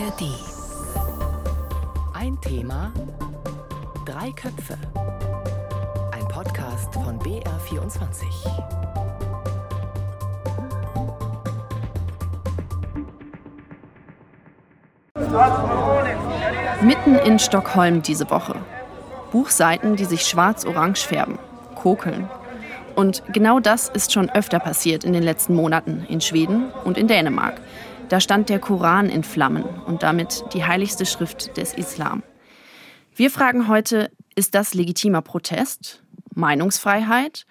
ARD. Ein Thema, drei Köpfe. Ein Podcast von BR24. Mitten in Stockholm diese Woche. Buchseiten, die sich schwarz-orange färben, kokeln. Und genau das ist schon öfter passiert in den letzten Monaten in Schweden und in Dänemark. Da stand der Koran in Flammen und damit die heiligste Schrift des Islam. Wir fragen heute, ist das legitimer Protest, Meinungsfreiheit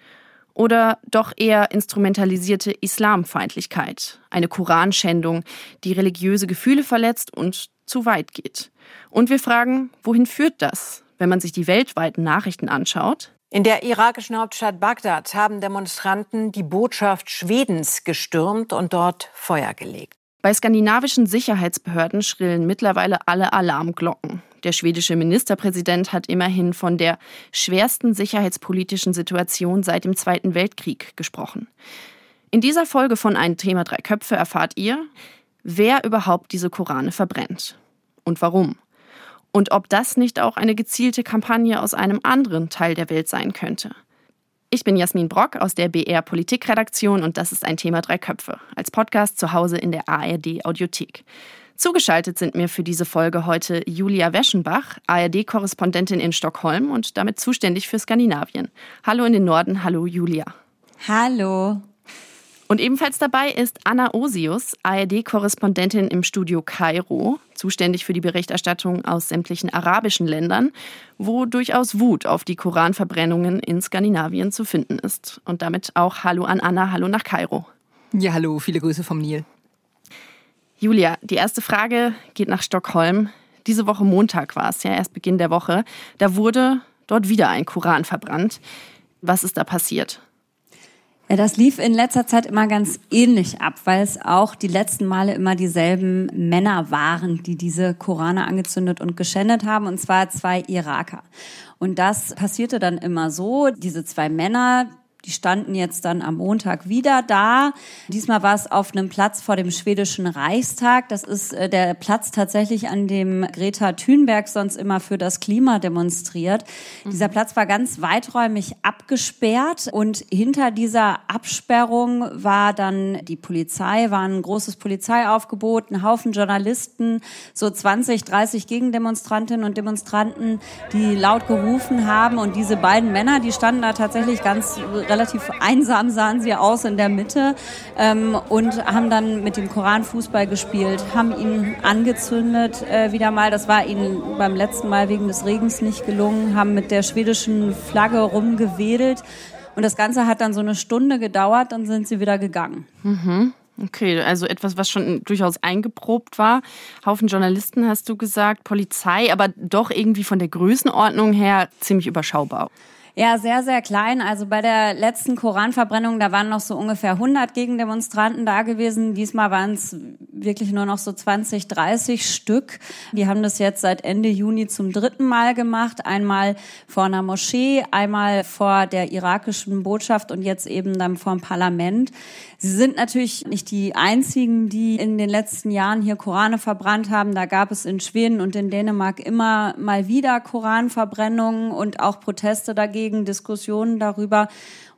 oder doch eher instrumentalisierte Islamfeindlichkeit, eine Koranschändung, die religiöse Gefühle verletzt und zu weit geht? Und wir fragen, wohin führt das, wenn man sich die weltweiten Nachrichten anschaut? In der irakischen Hauptstadt Bagdad haben Demonstranten die Botschaft Schwedens gestürmt und dort Feuer gelegt. Bei skandinavischen Sicherheitsbehörden schrillen mittlerweile alle Alarmglocken. Der schwedische Ministerpräsident hat immerhin von der schwersten sicherheitspolitischen Situation seit dem Zweiten Weltkrieg gesprochen. In dieser Folge von Ein Thema Drei Köpfe erfahrt ihr, wer überhaupt diese Korane verbrennt und warum. Und ob das nicht auch eine gezielte Kampagne aus einem anderen Teil der Welt sein könnte. Ich bin Jasmin Brock aus der BR Politikredaktion und das ist ein Thema Drei Köpfe, als Podcast zu Hause in der ARD Audiothek. Zugeschaltet sind mir für diese Folge heute Julia Weschenbach, ARD-Korrespondentin in Stockholm und damit zuständig für Skandinavien. Hallo in den Norden, hallo Julia. Hallo. Und ebenfalls dabei ist Anna Osius, ARD-Korrespondentin im Studio Kairo, zuständig für die Berichterstattung aus sämtlichen arabischen Ländern, wo durchaus Wut auf die Koranverbrennungen in Skandinavien zu finden ist. Und damit auch Hallo an Anna, Hallo nach Kairo. Ja, hallo, viele Grüße vom Nil. Julia, die erste Frage geht nach Stockholm. Diese Woche Montag war es ja, erst Beginn der Woche. Da wurde dort wieder ein Koran verbrannt. Was ist da passiert? Ja, das lief in letzter Zeit immer ganz ähnlich ab, weil es auch die letzten Male immer dieselben Männer waren, die diese Korane angezündet und geschändet haben, und zwar zwei Iraker. Und das passierte dann immer so, diese zwei Männer, die standen jetzt dann am Montag wieder da. Diesmal war es auf einem Platz vor dem schwedischen Reichstag. Das ist äh, der Platz tatsächlich, an dem Greta Thunberg sonst immer für das Klima demonstriert. Mhm. Dieser Platz war ganz weiträumig abgesperrt und hinter dieser Absperrung war dann die Polizei, war ein großes Polizeiaufgebot, ein Haufen Journalisten, so 20, 30 Gegendemonstrantinnen und Demonstranten, die laut gerufen haben und diese beiden Männer, die standen da tatsächlich ganz relativ einsam sahen sie aus in der Mitte ähm, und haben dann mit dem Koran Fußball gespielt, haben ihn angezündet äh, wieder mal. Das war ihnen beim letzten Mal wegen des Regens nicht gelungen, haben mit der schwedischen Flagge rumgewedelt. Und das Ganze hat dann so eine Stunde gedauert, dann sind sie wieder gegangen. Mhm. Okay, also etwas, was schon durchaus eingeprobt war. Haufen Journalisten hast du gesagt, Polizei, aber doch irgendwie von der Größenordnung her ziemlich überschaubar. Ja, sehr, sehr klein. Also bei der letzten Koranverbrennung, da waren noch so ungefähr 100 Gegendemonstranten da gewesen. Diesmal waren es wirklich nur noch so 20, 30 Stück. Die haben das jetzt seit Ende Juni zum dritten Mal gemacht. Einmal vor einer Moschee, einmal vor der irakischen Botschaft und jetzt eben dann vor dem Parlament. Sie sind natürlich nicht die einzigen, die in den letzten Jahren hier Korane verbrannt haben. Da gab es in Schweden und in Dänemark immer mal wieder Koranverbrennungen und auch Proteste dagegen, Diskussionen darüber.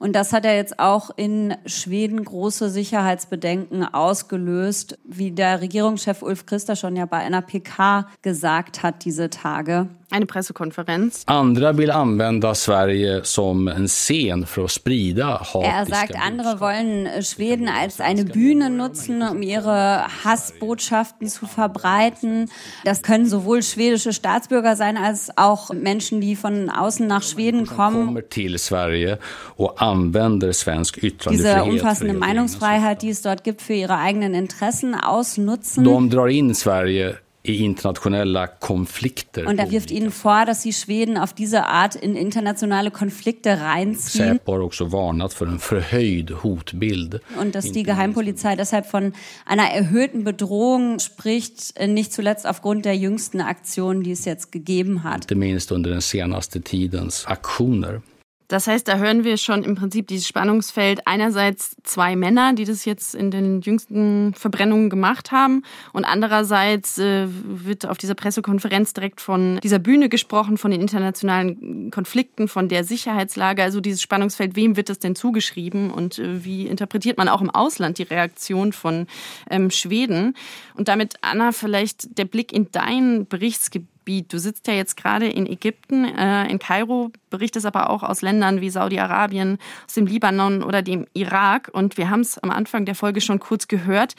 Und das hat ja jetzt auch in Schweden große Sicherheitsbedenken ausgelöst, wie der Regierungschef Ulf Kristersson ja bei einer PK gesagt hat diese Tage. Eine Pressekonferenz. Andra vill använda Sverige som en scen för att sprida hatiska Er sagt, andere wollen Schweden als eine Bühne nutzen, um ihre Hassbotschaften zu verbreiten. Das können sowohl schwedische Staatsbürger sein, als auch Menschen, die von außen nach Schweden kommen. Till Sverige och använder svensk Diese umfassende Meinungsfreiheit, die es dort gibt, für ihre eigenen Interessen ausnutzen. De drar in Sverige i internationella konflikter. Und er wirft ihnen vor, dass sie Schweden auf diese Art in internationale Konflikte reinziehen. Säpo har också varnat för en förhöjd hotbild. Und dass die Geheimpolizei deshalb von einer erhöhten Bedrohung spricht, nicht zuletzt aufgrund der jüngsten Aktionen, die es jetzt gegeben hat. Inte minst under den senaste tidens aktioner. Das heißt, da hören wir schon im Prinzip dieses Spannungsfeld. Einerseits zwei Männer, die das jetzt in den jüngsten Verbrennungen gemacht haben. Und andererseits äh, wird auf dieser Pressekonferenz direkt von dieser Bühne gesprochen, von den internationalen Konflikten, von der Sicherheitslage, also dieses Spannungsfeld, wem wird das denn zugeschrieben? Und äh, wie interpretiert man auch im Ausland die Reaktion von ähm, Schweden? Und damit, Anna, vielleicht der Blick in dein Berichtsgebiet Gebiet. Du sitzt ja jetzt gerade in Ägypten, äh, in Kairo, berichtest aber auch aus Ländern wie Saudi-Arabien, aus dem Libanon oder dem Irak. Und wir haben es am Anfang der Folge schon kurz gehört.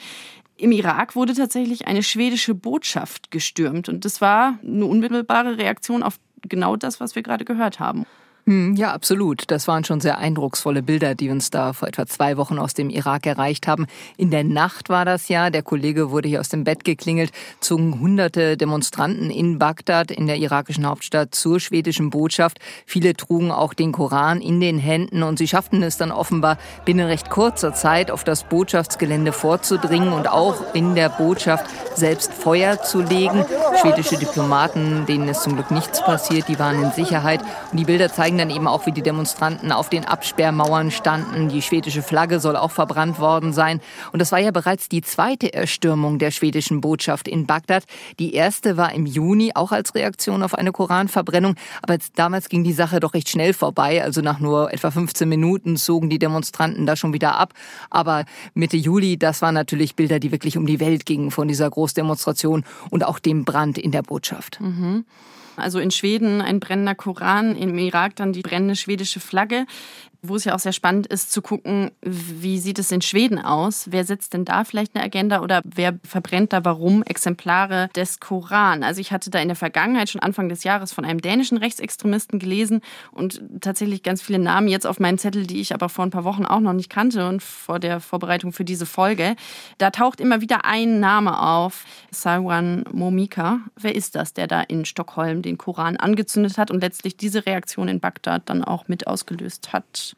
Im Irak wurde tatsächlich eine schwedische Botschaft gestürmt. Und das war eine unmittelbare Reaktion auf genau das, was wir gerade gehört haben. Hm, ja, absolut. Das waren schon sehr eindrucksvolle Bilder, die uns da vor etwa zwei Wochen aus dem Irak erreicht haben. In der Nacht war das ja. Der Kollege wurde hier aus dem Bett geklingelt, zogen hunderte Demonstranten in Bagdad, in der irakischen Hauptstadt, zur schwedischen Botschaft. Viele trugen auch den Koran in den Händen und sie schafften es dann offenbar binnen recht kurzer Zeit auf das Botschaftsgelände vorzudringen und auch in der Botschaft selbst Feuer zu legen. Schwedische Diplomaten, denen ist zum Glück nichts passiert, die waren in Sicherheit. Und die Bilder zeigen zeigen dann eben auch, wie die Demonstranten auf den Absperrmauern standen. Die schwedische Flagge soll auch verbrannt worden sein. Und das war ja bereits die zweite Erstürmung der schwedischen Botschaft in Bagdad. Die erste war im Juni, auch als Reaktion auf eine Koranverbrennung. Aber damals ging die Sache doch recht schnell vorbei. Also nach nur etwa 15 Minuten zogen die Demonstranten da schon wieder ab. Aber Mitte Juli, das waren natürlich Bilder, die wirklich um die Welt gingen von dieser Großdemonstration und auch dem Brand in der Botschaft. Mhm. Also in Schweden ein brennender Koran, im Irak dann die brennende schwedische Flagge wo es ja auch sehr spannend ist zu gucken, wie sieht es in Schweden aus? Wer setzt denn da vielleicht eine Agenda oder wer verbrennt da warum Exemplare des Koran? Also ich hatte da in der Vergangenheit schon Anfang des Jahres von einem dänischen Rechtsextremisten gelesen und tatsächlich ganz viele Namen jetzt auf meinen Zettel, die ich aber vor ein paar Wochen auch noch nicht kannte und vor der Vorbereitung für diese Folge. Da taucht immer wieder ein Name auf, Sarwan Momika. Wer ist das, der da in Stockholm den Koran angezündet hat und letztlich diese Reaktion in Bagdad dann auch mit ausgelöst hat?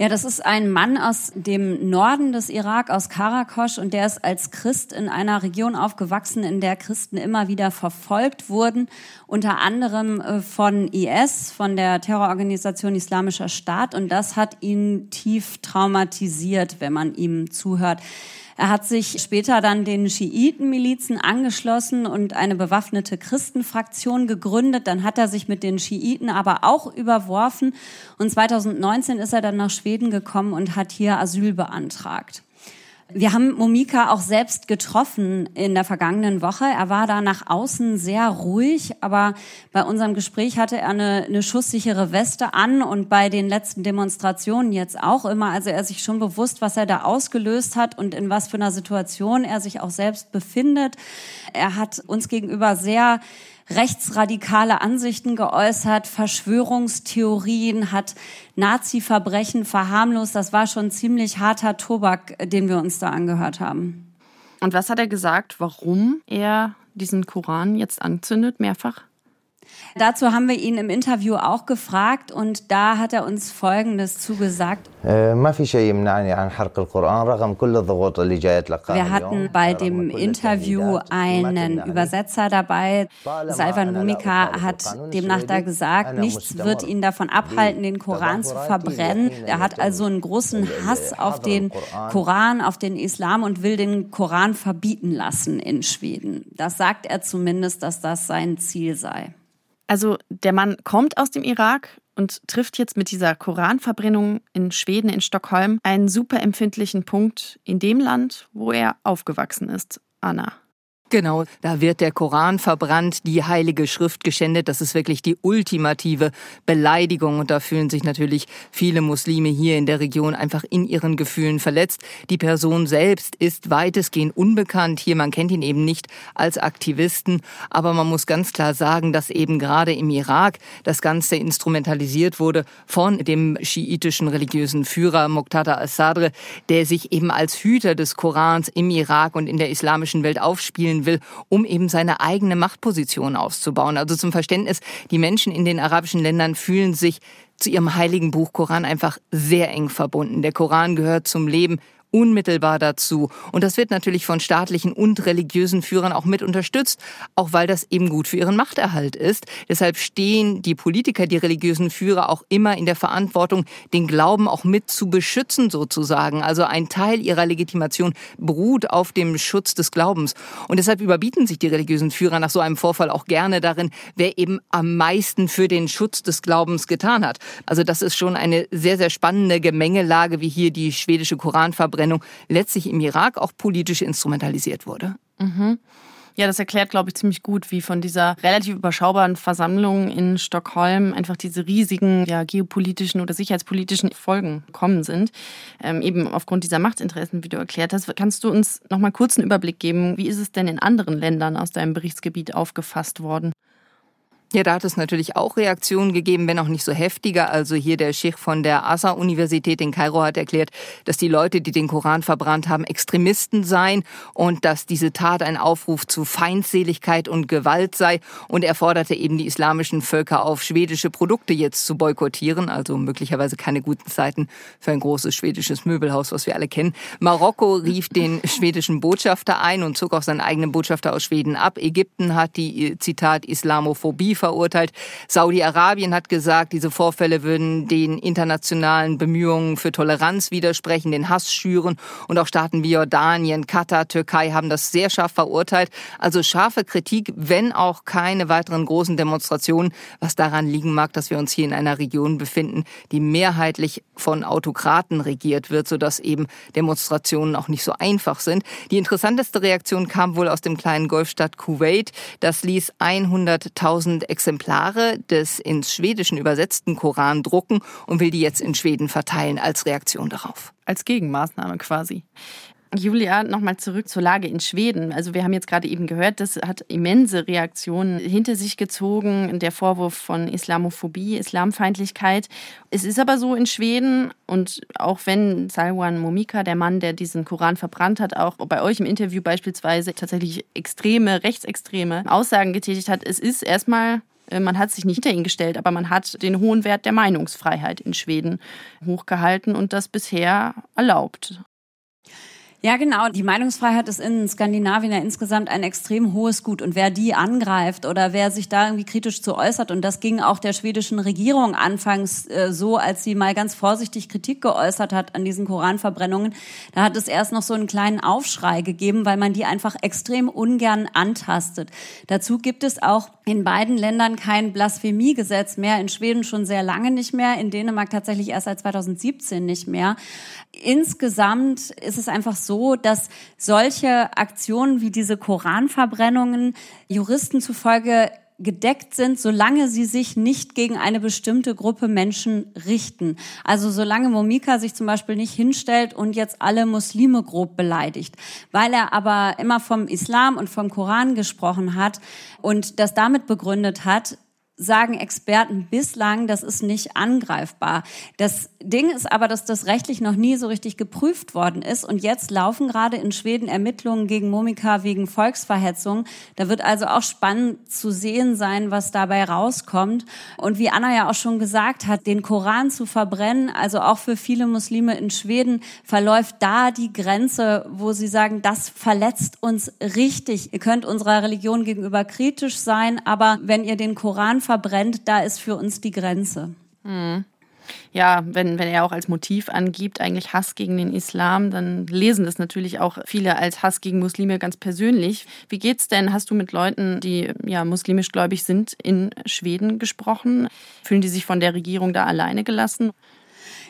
Ja, das ist ein Mann aus dem Norden des Irak, aus Karakosch, und der ist als Christ in einer Region aufgewachsen, in der Christen immer wieder verfolgt wurden, unter anderem äh, von IS, von der Terrororganisation Islamischer Staat, und das hat ihn tief traumatisiert, wenn man ihm zuhört. Er hat sich später dann den Schiitenmilizen angeschlossen und eine bewaffnete Christenfraktion gegründet. Dann hat er sich mit den Schiiten aber auch überworfen. Und 2019 ist er dann nach Schweden gekommen und hat hier Asyl beantragt. Wir haben Momika auch selbst getroffen in der vergangenen Woche. Er war da nach außen sehr ruhig, aber bei unserem Gespräch hatte er eine, eine schusssichere Weste an und bei den letzten Demonstrationen jetzt auch immer. Also er sich schon bewusst, was er da ausgelöst hat und in was für einer Situation er sich auch selbst befindet. Er hat uns gegenüber sehr rechtsradikale Ansichten geäußert, Verschwörungstheorien, hat Nazi-Verbrechen verharmlost. Das war schon ziemlich harter Tobak, den wir uns da angehört haben. Und was hat er gesagt, warum er diesen Koran jetzt anzündet, mehrfach? Dazu haben wir ihn im Interview auch gefragt und da hat er uns Folgendes zugesagt. Wir hatten bei dem Interview einen Übersetzer dabei. Salvan Mumika hat demnach da gesagt, nichts wird ihn davon abhalten, den Koran zu verbrennen. Er hat also einen großen Hass auf den Koran, auf den Islam und will den Koran verbieten lassen in Schweden. Das sagt er zumindest, dass das sein Ziel sei. Also der Mann kommt aus dem Irak und trifft jetzt mit dieser Koranverbrennung in Schweden, in Stockholm, einen super empfindlichen Punkt in dem Land, wo er aufgewachsen ist, Anna. Genau, da wird der Koran verbrannt, die heilige Schrift geschändet. Das ist wirklich die ultimative Beleidigung. Und da fühlen sich natürlich viele Muslime hier in der Region einfach in ihren Gefühlen verletzt. Die Person selbst ist weitestgehend unbekannt. Hier, man kennt ihn eben nicht als Aktivisten. Aber man muss ganz klar sagen, dass eben gerade im Irak das Ganze instrumentalisiert wurde von dem schiitischen religiösen Führer Muqtada al-Sadr, der sich eben als Hüter des Korans im Irak und in der islamischen Welt aufspielen will, um eben seine eigene Machtposition auszubauen. Also zum Verständnis, die Menschen in den arabischen Ländern fühlen sich zu ihrem heiligen Buch Koran einfach sehr eng verbunden. Der Koran gehört zum Leben unmittelbar dazu. Und das wird natürlich von staatlichen und religiösen Führern auch mit unterstützt, auch weil das eben gut für ihren Machterhalt ist. Deshalb stehen die Politiker, die religiösen Führer auch immer in der Verantwortung, den Glauben auch mit zu beschützen sozusagen. Also ein Teil ihrer Legitimation beruht auf dem Schutz des Glaubens. Und deshalb überbieten sich die religiösen Führer nach so einem Vorfall auch gerne darin, wer eben am meisten für den Schutz des Glaubens getan hat. Also das ist schon eine sehr, sehr spannende Gemengelage, wie hier die schwedische Koranverbrennung letztlich im Irak auch politisch instrumentalisiert wurde. Mhm. Ja, das erklärt, glaube ich, ziemlich gut, wie von dieser relativ überschaubaren Versammlung in Stockholm einfach diese riesigen ja, geopolitischen oder sicherheitspolitischen Folgen kommen sind. Ähm, eben aufgrund dieser Machtinteressen, wie du erklärt hast. Kannst du uns noch mal kurz einen Überblick geben? Wie ist es denn in anderen Ländern aus deinem Berichtsgebiet aufgefasst worden? Ja, da hat es natürlich auch Reaktionen gegeben, wenn auch nicht so heftiger. Also hier der Sheikh von der Asa-Universität in Kairo hat erklärt, dass die Leute, die den Koran verbrannt haben, Extremisten seien und dass diese Tat ein Aufruf zu Feindseligkeit und Gewalt sei. Und er forderte eben die islamischen Völker auf, schwedische Produkte jetzt zu boykottieren. Also möglicherweise keine guten Zeiten für ein großes schwedisches Möbelhaus, was wir alle kennen. Marokko rief den schwedischen Botschafter ein und zog auch seinen eigenen Botschafter aus Schweden ab. Ägypten hat die, Zitat, Islamophobie verurteilt. Saudi-Arabien hat gesagt, diese Vorfälle würden den internationalen Bemühungen für Toleranz widersprechen, den Hass schüren. Und auch Staaten wie Jordanien, Katar, Türkei haben das sehr scharf verurteilt. Also scharfe Kritik, wenn auch keine weiteren großen Demonstrationen, was daran liegen mag, dass wir uns hier in einer Region befinden, die mehrheitlich von Autokraten regiert wird, sodass eben Demonstrationen auch nicht so einfach sind. Die interessanteste Reaktion kam wohl aus dem kleinen Golfstadt Kuwait. Das ließ 100.000 Exemplare des ins Schwedischen übersetzten Koran drucken und will die jetzt in Schweden verteilen als Reaktion darauf. Als Gegenmaßnahme quasi. Julia, nochmal zurück zur Lage in Schweden. Also wir haben jetzt gerade eben gehört, das hat immense Reaktionen hinter sich gezogen, der Vorwurf von Islamophobie, Islamfeindlichkeit. Es ist aber so in Schweden und auch wenn Salwan Momika, der Mann, der diesen Koran verbrannt hat, auch bei euch im Interview beispielsweise tatsächlich extreme, rechtsextreme Aussagen getätigt hat, es ist erstmal äh, man hat sich nicht hinter ihn gestellt, aber man hat den hohen Wert der Meinungsfreiheit in Schweden hochgehalten und das bisher erlaubt. Ja, genau. Die Meinungsfreiheit ist in Skandinavien ja insgesamt ein extrem hohes Gut. Und wer die angreift oder wer sich da irgendwie kritisch zu äußert, und das ging auch der schwedischen Regierung anfangs äh, so, als sie mal ganz vorsichtig Kritik geäußert hat an diesen Koranverbrennungen, da hat es erst noch so einen kleinen Aufschrei gegeben, weil man die einfach extrem ungern antastet. Dazu gibt es auch in beiden Ländern kein Blasphemiegesetz mehr, in Schweden schon sehr lange nicht mehr, in Dänemark tatsächlich erst seit 2017 nicht mehr. Insgesamt ist es einfach so, dass solche Aktionen wie diese Koranverbrennungen Juristen zufolge gedeckt sind, solange sie sich nicht gegen eine bestimmte Gruppe Menschen richten. Also solange Momika sich zum Beispiel nicht hinstellt und jetzt alle Muslime grob beleidigt. Weil er aber immer vom Islam und vom Koran gesprochen hat und das damit begründet hat, sagen Experten bislang, das ist nicht angreifbar. Das Ding ist aber, dass das rechtlich noch nie so richtig geprüft worden ist. Und jetzt laufen gerade in Schweden Ermittlungen gegen Momika wegen Volksverhetzung. Da wird also auch spannend zu sehen sein, was dabei rauskommt. Und wie Anna ja auch schon gesagt hat, den Koran zu verbrennen, also auch für viele Muslime in Schweden, verläuft da die Grenze, wo sie sagen, das verletzt uns richtig. Ihr könnt unserer Religion gegenüber kritisch sein, aber wenn ihr den Koran verbrennt, da ist für uns die Grenze. Hm. Ja, wenn, wenn er auch als Motiv angibt, eigentlich Hass gegen den Islam, dann lesen das natürlich auch viele als Hass gegen Muslime ganz persönlich. Wie geht's denn? Hast du mit Leuten, die ja muslimisch gläubig sind, in Schweden gesprochen? Fühlen die sich von der Regierung da alleine gelassen?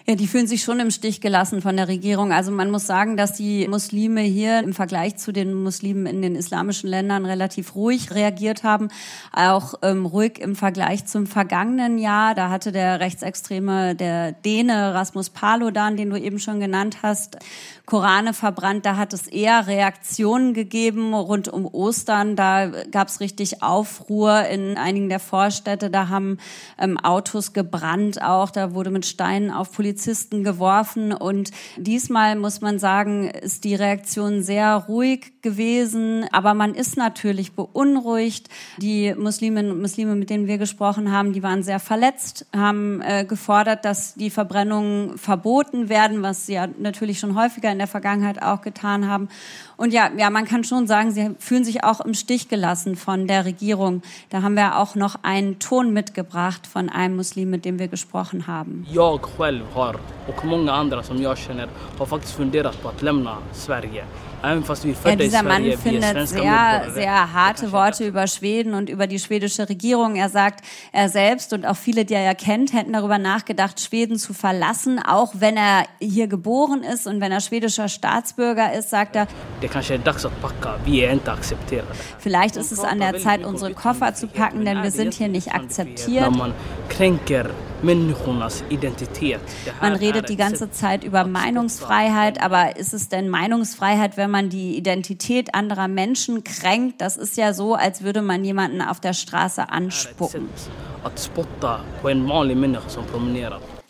Ja, die fühlen sich schon im Stich gelassen von der Regierung. Also man muss sagen, dass die Muslime hier im Vergleich zu den Muslimen in den islamischen Ländern relativ ruhig reagiert haben. Auch ähm, ruhig im Vergleich zum vergangenen Jahr. Da hatte der Rechtsextreme, der Däne Rasmus Paludan, den du eben schon genannt hast, Korane verbrannt. Da hat es eher Reaktionen gegeben rund um Ostern. Da gab es richtig Aufruhr in einigen der Vorstädte. Da haben ähm, Autos gebrannt auch. Da wurde mit Steinen auf Polizei Polizisten geworfen. Und diesmal muss man sagen, ist die Reaktion sehr ruhig gewesen. Aber man ist natürlich beunruhigt. Die Musliminnen und Muslime, mit denen wir gesprochen haben, die waren sehr verletzt, haben äh, gefordert, dass die Verbrennungen verboten werden, was sie ja natürlich schon häufiger in der Vergangenheit auch getan haben. Und ja, ja, man kann schon sagen, sie fühlen sich auch im Stich gelassen von der Regierung. Da haben wir auch noch einen Ton mitgebracht von einem Muslim, mit dem wir gesprochen haben. Själv har, och många andra som jag känner, har faktiskt funderat på att lämna Sverige. Ja, dieser Mann findet sehr, sehr harte Worte über Schweden und über die schwedische Regierung. Er sagt, er selbst und auch viele, die er ja kennt, hätten darüber nachgedacht, Schweden zu verlassen, auch wenn er hier geboren ist und wenn er schwedischer Staatsbürger ist, sagt er. Vielleicht ist es an der Zeit, unsere Koffer zu packen, denn wir sind hier nicht akzeptiert. Man redet die ganze Zeit über Meinungsfreiheit, aber ist es denn Meinungsfreiheit, wenn man die Identität anderer Menschen kränkt? Das ist ja so, als würde man jemanden auf der Straße anspucken.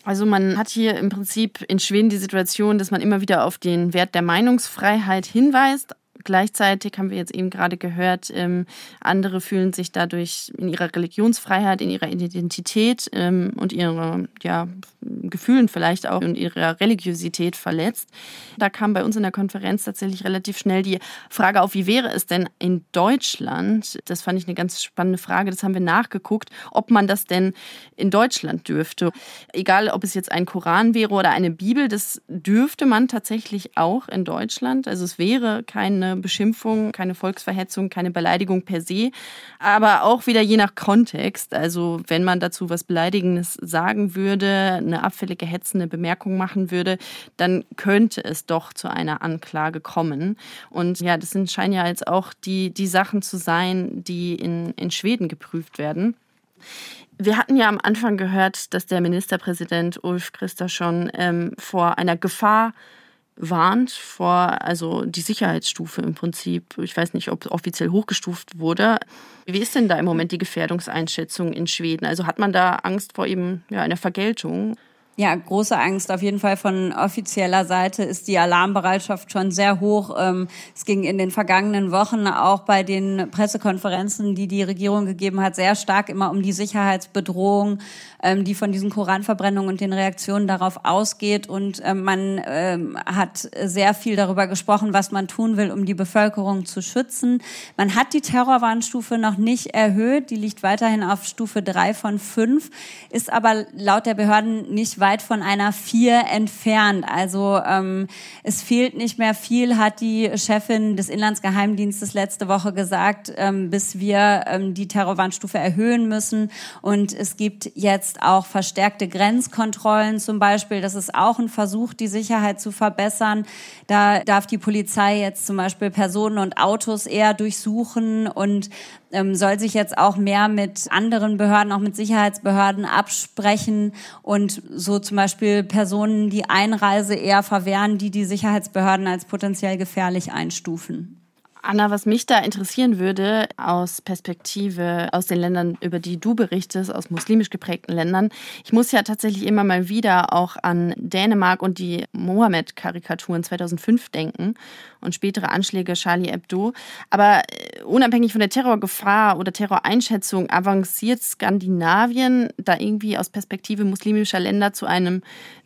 Also man hat hier im Prinzip in Schweden die Situation, dass man immer wieder auf den Wert der Meinungsfreiheit hinweist, Gleichzeitig haben wir jetzt eben gerade gehört, ähm, andere fühlen sich dadurch in ihrer Religionsfreiheit, in ihrer Identität ähm, und ihrer ja, Gefühlen vielleicht auch und ihrer Religiosität verletzt. Da kam bei uns in der Konferenz tatsächlich relativ schnell die Frage auf, wie wäre es denn in Deutschland? Das fand ich eine ganz spannende Frage. Das haben wir nachgeguckt, ob man das denn in Deutschland dürfte. Egal, ob es jetzt ein Koran wäre oder eine Bibel, das dürfte man tatsächlich auch in Deutschland. Also es wäre keine Beschimpfung, keine Volksverhetzung, keine Beleidigung per se, aber auch wieder je nach Kontext. Also wenn man dazu was Beleidigendes sagen würde, eine abfällige, hetzende Bemerkung machen würde, dann könnte es doch zu einer Anklage kommen. Und ja, das sind, scheinen ja jetzt auch die, die Sachen zu sein, die in, in Schweden geprüft werden. Wir hatten ja am Anfang gehört, dass der Ministerpräsident Ulf Christasson ähm, vor einer Gefahr warnt vor, also die Sicherheitsstufe im Prinzip, ich weiß nicht, ob offiziell hochgestuft wurde. Wie ist denn da im Moment die Gefährdungseinschätzung in Schweden? Also hat man da Angst vor eben ja, einer Vergeltung? Ja, große Angst auf jeden Fall von offizieller Seite ist die Alarmbereitschaft schon sehr hoch. Ähm, es ging in den vergangenen Wochen auch bei den Pressekonferenzen, die die Regierung gegeben hat, sehr stark immer um die Sicherheitsbedrohung, ähm, die von diesen Koranverbrennungen und den Reaktionen darauf ausgeht. Und ähm, man hat sehr viel darüber gesprochen, was man tun will, um die Bevölkerung zu schützen. Man hat die Terrorwarnstufe noch nicht erhöht. Die liegt weiterhin auf Stufe drei von fünf, ist aber laut der Behörden nicht weit von einer vier entfernt. Also ähm, es fehlt nicht mehr viel, hat die Chefin des Inlandsgeheimdienstes letzte Woche gesagt, ähm, bis wir ähm, die Terrorwarnstufe erhöhen müssen. Und es gibt jetzt auch verstärkte Grenzkontrollen zum Beispiel. Das ist auch ein Versuch, die Sicherheit zu verbessern. Da darf die Polizei jetzt zum Beispiel Personen und Autos eher durchsuchen und ähm, soll sich jetzt auch mehr mit anderen Behörden, auch mit Sicherheitsbehörden absprechen und so zum Beispiel Personen die Einreise eher verwehren, die die Sicherheitsbehörden als potenziell gefährlich einstufen. Anna, was mich da interessieren würde, aus Perspektive aus den Ländern, über die du berichtest, aus muslimisch geprägten Ländern, ich muss ja tatsächlich immer mal wieder auch an Dänemark und die Mohammed-Karikaturen 2005 denken und spätere Anschläge Charlie Hebdo. Aber äh, unabhängig von der Terrorgefahr oder Terroreinschätzung avanciert Skandinavien da irgendwie aus Perspektive muslimischer Länder zu einem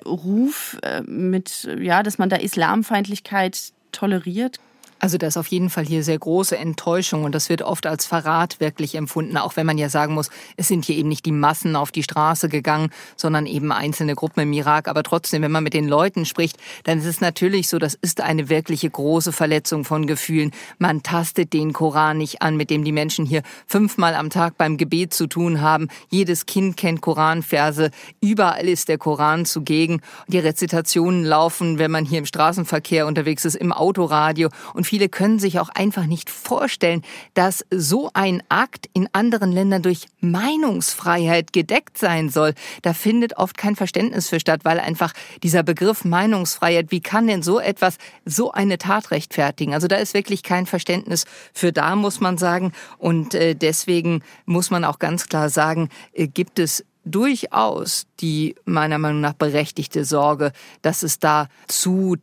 Ruf äh, mit, ja, dass man da Islamfeindlichkeit toleriert? Also da ist auf jeden Fall hier sehr große Enttäuschung und das wird oft als Verrat wirklich empfunden, auch wenn man ja sagen muss, es sind hier eben nicht die Massen auf die Straße gegangen, sondern eben einzelne Gruppen im Irak. Aber trotzdem, wenn man mit den Leuten spricht, dann ist es natürlich so, das ist eine wirkliche große Verletzung von Gefühlen. Man tastet den Koran nicht an, mit dem die Menschen hier fünfmal am Tag beim Gebet zu tun haben. Jedes Kind kennt Koranverse. Überall ist der Koran zugegen. Die Rezitationen laufen, wenn man hier im Straßenverkehr unterwegs ist, im Autoradio und viele können sich auch einfach nicht vorstellen, dass so ein Akt in anderen Ländern durch Meinungsfreiheit gedeckt sein soll. Da findet oft kein Verständnis für statt, weil einfach dieser Begriff Meinungsfreiheit, wie kann denn so etwas, so eine Tat rechtfertigen? Also da ist wirklich kein Verständnis für da, muss man sagen. Und äh, deswegen muss man auch ganz klar sagen, äh, gibt es durchaus die meiner Meinung nach berechtigte Sorge, dass es da zu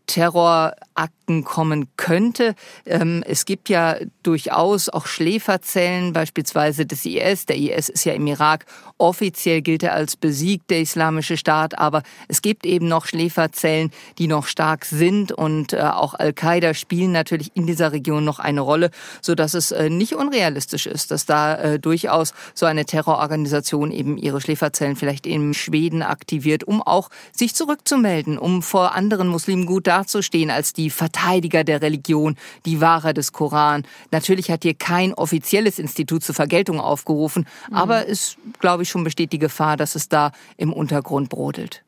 Terrorakten kommen könnte. Ähm, es gibt ja durchaus auch Schläferzellen, beispielsweise des IS. Der IS ist ja im Irak. Offiziell gilt er als besiegt, der Islamische Staat, aber es gibt eben noch Schläferzellen, die noch stark sind und äh, auch Al-Qaida spielen natürlich in dieser Region noch eine Rolle, so dass es äh, nicht unrealistisch ist, dass da äh, durchaus so eine Terrororganisation eben ihre Schläferzellen vielleicht in Schweden aktiviert, um auch sich zurückzumelden, um vor anderen Muslimen gut dazustehen als die Verteidiger der Religion, die Wahrer des Koran. Natürlich hat hier kein offizielles Institut zur Vergeltung aufgerufen, mhm. aber es, glaube ich, schon besteht die Gefahr, dass es da im Untergrund brodelt.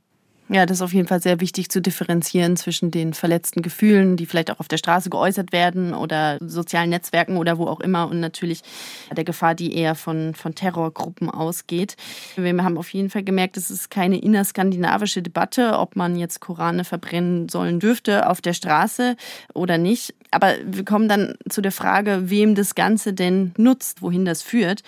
Ja, das ist auf jeden Fall sehr wichtig zu differenzieren zwischen den verletzten Gefühlen, die vielleicht auch auf der Straße geäußert werden oder sozialen Netzwerken oder wo auch immer und natürlich der Gefahr, die eher von, von Terrorgruppen ausgeht. Wir haben auf jeden Fall gemerkt, es ist keine innerskandinavische Debatte, ob man jetzt Korane verbrennen sollen dürfte auf der Straße oder nicht. Aber wir kommen dann zu der Frage, wem das Ganze denn nutzt, wohin das führt.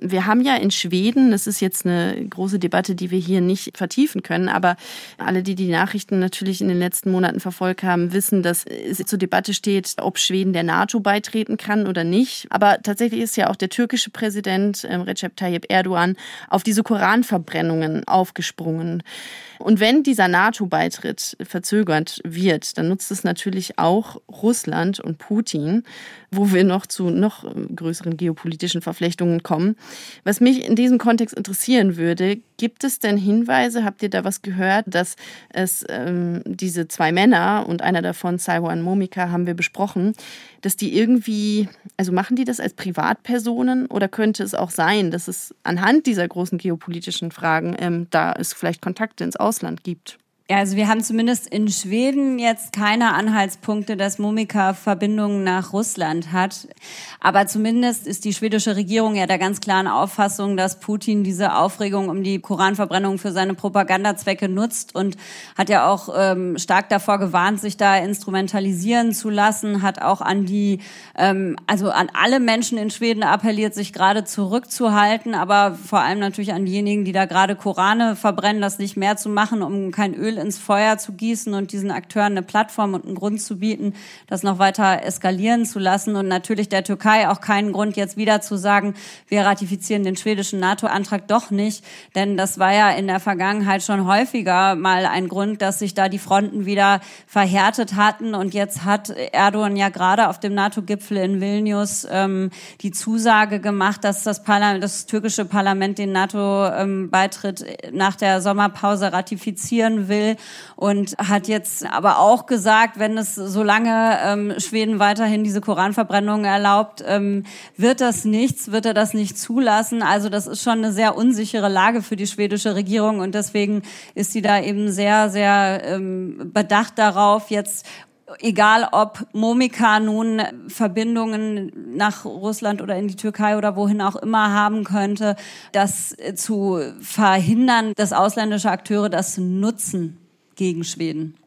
Wir haben ja in Schweden, das ist jetzt eine große Debatte, die wir hier nicht vertiefen können, aber alle, die die Nachrichten natürlich in den letzten Monaten verfolgt haben, wissen, dass es zur Debatte steht, ob Schweden der NATO beitreten kann oder nicht. Aber tatsächlich ist ja auch der türkische Präsident ähm, Recep Tayyip Erdogan auf diese Koranverbrennungen aufgesprungen. Und wenn dieser NATO-Beitritt verzögert wird, dann nutzt es natürlich auch Russland und Putin, wo wir noch zu noch größeren geopolitischen Verflechtungen kommen. Was mich in diesem Kontext interessieren würde, gibt es denn Hinweise, habt ihr da was gehört, dass es ähm, diese zwei Männer und einer davon, Saiwan Momika, haben wir besprochen, dass die irgendwie, also machen die das als Privatpersonen oder könnte es auch sein, dass es anhand dieser großen geopolitischen Fragen ähm, da es vielleicht Kontakte ins Ausland gibt? Ja, also wir haben zumindest in Schweden jetzt keine Anhaltspunkte, dass Momika Verbindungen nach Russland hat. Aber zumindest ist die schwedische Regierung ja der ganz klaren Auffassung, dass Putin diese Aufregung um die Koranverbrennung für seine Propagandazwecke nutzt und hat ja auch ähm, stark davor gewarnt, sich da instrumentalisieren zu lassen, hat auch an die, ähm, also an alle Menschen in Schweden appelliert, sich gerade zurückzuhalten, aber vor allem natürlich an diejenigen, die da gerade Korane verbrennen, das nicht mehr zu machen, um kein Öl ins Feuer zu gießen und diesen Akteuren eine Plattform und einen Grund zu bieten, das noch weiter eskalieren zu lassen. Und natürlich der Türkei auch keinen Grund, jetzt wieder zu sagen, wir ratifizieren den schwedischen NATO-Antrag doch nicht. Denn das war ja in der Vergangenheit schon häufiger mal ein Grund, dass sich da die Fronten wieder verhärtet hatten. Und jetzt hat Erdogan ja gerade auf dem NATO-Gipfel in Vilnius ähm, die Zusage gemacht, dass das, Parlament, das türkische Parlament den NATO-Beitritt ähm, nach der Sommerpause ratifizieren will und hat jetzt aber auch gesagt, wenn es solange ähm, Schweden weiterhin diese Koranverbrennungen erlaubt, ähm, wird das nichts, wird er das nicht zulassen. Also das ist schon eine sehr unsichere Lage für die schwedische Regierung und deswegen ist sie da eben sehr, sehr ähm, bedacht darauf, jetzt egal ob Momika nun Verbindungen nach Russland oder in die Türkei oder wohin auch immer haben könnte, das zu verhindern, dass ausländische Akteure das nutzen gegen Schweden.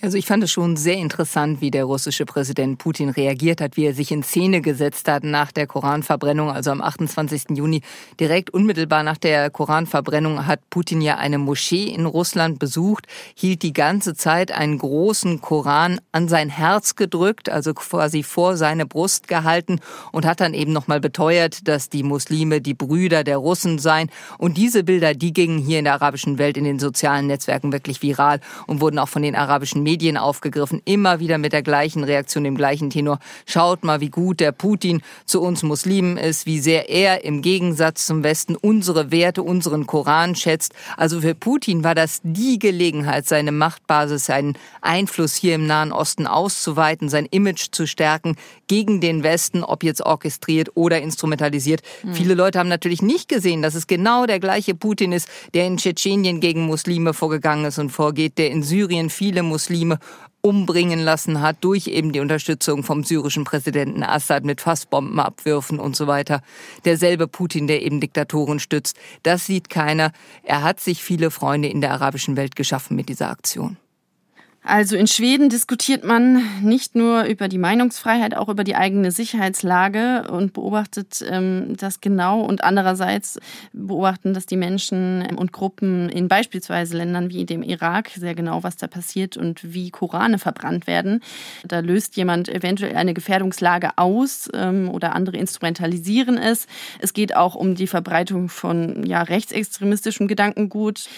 Also ich fand es schon sehr interessant, wie der russische Präsident Putin reagiert hat, wie er sich in Szene gesetzt hat nach der Koranverbrennung, also am 28. Juni. Direkt unmittelbar nach der Koranverbrennung hat Putin ja eine Moschee in Russland besucht, hielt die ganze Zeit einen großen Koran an sein Herz gedrückt, also quasi vor seine Brust gehalten und hat dann eben nochmal beteuert, dass die Muslime die Brüder der Russen seien. Und diese Bilder, die gingen hier in der arabischen Welt in den sozialen Netzwerken wirklich viral und wurden auch von den arabischen Medien aufgegriffen, immer wieder mit der gleichen Reaktion, dem gleichen Tenor. Schaut mal, wie gut der Putin zu uns Muslimen ist, wie sehr er im Gegensatz zum Westen unsere Werte, unseren Koran schätzt. Also für Putin war das die Gelegenheit, seine Machtbasis, seinen Einfluss hier im Nahen Osten auszuweiten, sein Image zu stärken gegen den Westen, ob jetzt orchestriert oder instrumentalisiert. Mhm. Viele Leute haben natürlich nicht gesehen, dass es genau der gleiche Putin ist, der in Tschetschenien gegen Muslime vorgegangen ist und vorgeht, der in Syrien viele Muslime Muslime umbringen lassen hat durch eben die Unterstützung vom syrischen Präsidenten Assad mit Fassbombenabwürfen und so weiter. Derselbe Putin, der eben Diktatoren stützt. Das sieht keiner. Er hat sich viele Freunde in der arabischen Welt geschaffen mit dieser Aktion. Also in Schweden diskutiert man nicht nur über die Meinungsfreiheit, auch über die eigene Sicherheitslage und beobachtet ähm, das genau. Und andererseits beobachten das die Menschen und Gruppen in beispielsweise Ländern wie dem Irak sehr genau, was da passiert und wie Korane verbrannt werden. Da löst jemand eventuell eine Gefährdungslage aus ähm, oder andere instrumentalisieren es. Es geht auch um die Verbreitung von ja, rechtsextremistischem Gedankengut.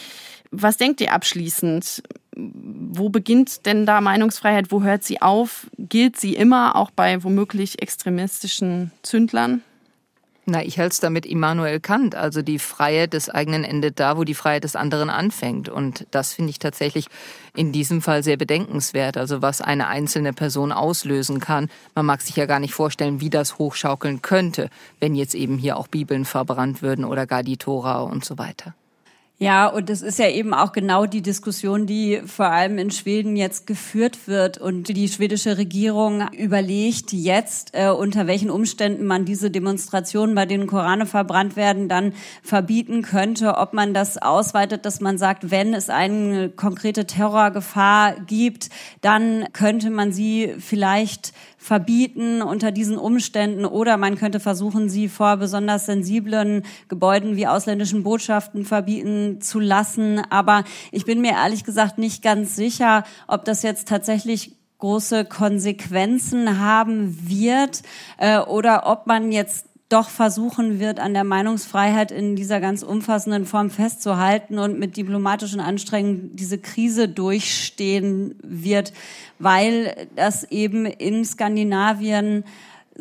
Was denkt ihr abschließend? Wo beginnt denn da Meinungsfreiheit? Wo hört sie auf? Gilt sie immer auch bei womöglich extremistischen Zündlern? Na, ich halte es damit Immanuel Kant. Also die Freiheit des eigenen endet da, wo die Freiheit des anderen anfängt. Und das finde ich tatsächlich in diesem Fall sehr bedenkenswert. Also was eine einzelne Person auslösen kann. Man mag sich ja gar nicht vorstellen, wie das hochschaukeln könnte, wenn jetzt eben hier auch Bibeln verbrannt würden oder gar die Tora und so weiter. Ja, und das ist ja eben auch genau die Diskussion, die vor allem in Schweden jetzt geführt wird. Und die schwedische Regierung überlegt jetzt, äh, unter welchen Umständen man diese Demonstrationen, bei denen Korane verbrannt werden, dann verbieten könnte. Ob man das ausweitet, dass man sagt, wenn es eine konkrete Terrorgefahr gibt, dann könnte man sie vielleicht verbieten unter diesen Umständen oder man könnte versuchen, sie vor besonders sensiblen Gebäuden wie ausländischen Botschaften verbieten zu lassen. Aber ich bin mir ehrlich gesagt nicht ganz sicher, ob das jetzt tatsächlich große Konsequenzen haben wird äh, oder ob man jetzt doch versuchen wird, an der Meinungsfreiheit in dieser ganz umfassenden Form festzuhalten und mit diplomatischen Anstrengungen diese Krise durchstehen wird, weil das eben in Skandinavien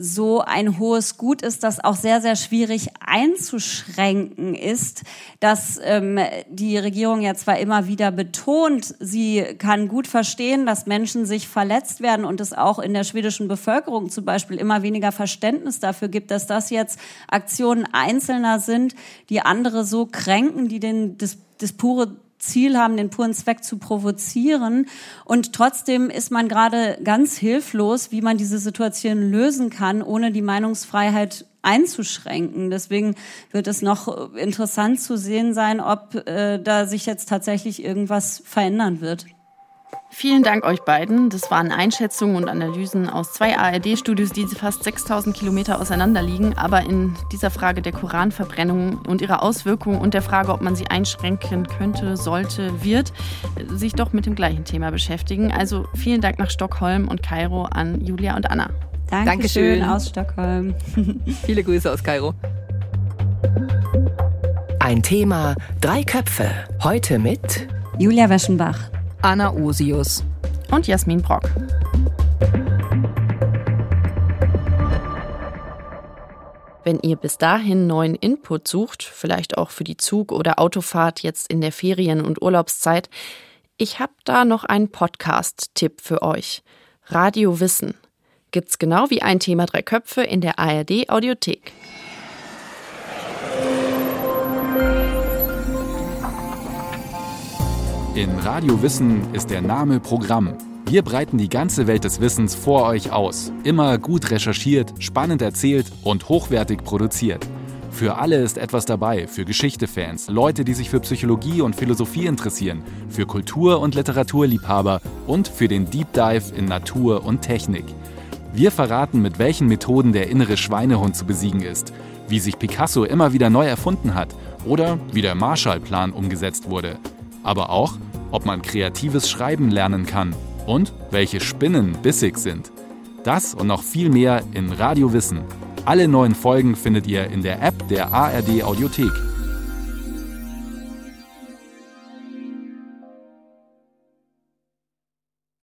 so ein hohes Gut ist, das auch sehr, sehr schwierig einzuschränken ist, dass ähm, die Regierung ja zwar immer wieder betont, sie kann gut verstehen, dass Menschen sich verletzt werden und es auch in der schwedischen Bevölkerung zum Beispiel immer weniger Verständnis dafür gibt, dass das jetzt Aktionen Einzelner sind, die andere so kränken, die den, das, das pure Ziel haben, den puren Zweck zu provozieren. Und trotzdem ist man gerade ganz hilflos, wie man diese Situation lösen kann, ohne die Meinungsfreiheit einzuschränken. Deswegen wird es noch interessant zu sehen sein, ob äh, da sich jetzt tatsächlich irgendwas verändern wird. Vielen Dank euch beiden. Das waren Einschätzungen und Analysen aus zwei ARD-Studios, die fast 6000 Kilometer auseinander liegen. Aber in dieser Frage der Koranverbrennung und ihrer Auswirkungen und der Frage, ob man sie einschränken könnte, sollte, wird, sich doch mit dem gleichen Thema beschäftigen. Also vielen Dank nach Stockholm und Kairo an Julia und Anna. Dankeschön, Dankeschön. aus Stockholm. Viele Grüße aus Kairo. Ein Thema, drei Köpfe. Heute mit Julia Weschenbach. Anna Osius und Jasmin Brock. Wenn ihr bis dahin neuen Input sucht, vielleicht auch für die Zug- oder Autofahrt jetzt in der Ferien- und Urlaubszeit, ich habe da noch einen Podcast-Tipp für euch. Radio Wissen. Gibt's genau wie ein Thema drei Köpfe in der ARD Audiothek. In Radio Wissen ist der Name Programm. Wir breiten die ganze Welt des Wissens vor euch aus. Immer gut recherchiert, spannend erzählt und hochwertig produziert. Für alle ist etwas dabei, für Geschichte-Fans, Leute, die sich für Psychologie und Philosophie interessieren, für Kultur- und Literaturliebhaber und für den Deep Dive in Natur und Technik. Wir verraten, mit welchen Methoden der innere Schweinehund zu besiegen ist, wie sich Picasso immer wieder neu erfunden hat oder wie der Marshallplan umgesetzt wurde. Aber auch, ob man kreatives Schreiben lernen kann und welche Spinnen bissig sind. Das und noch viel mehr in Radio Wissen. Alle neuen Folgen findet ihr in der App der ARD Audiothek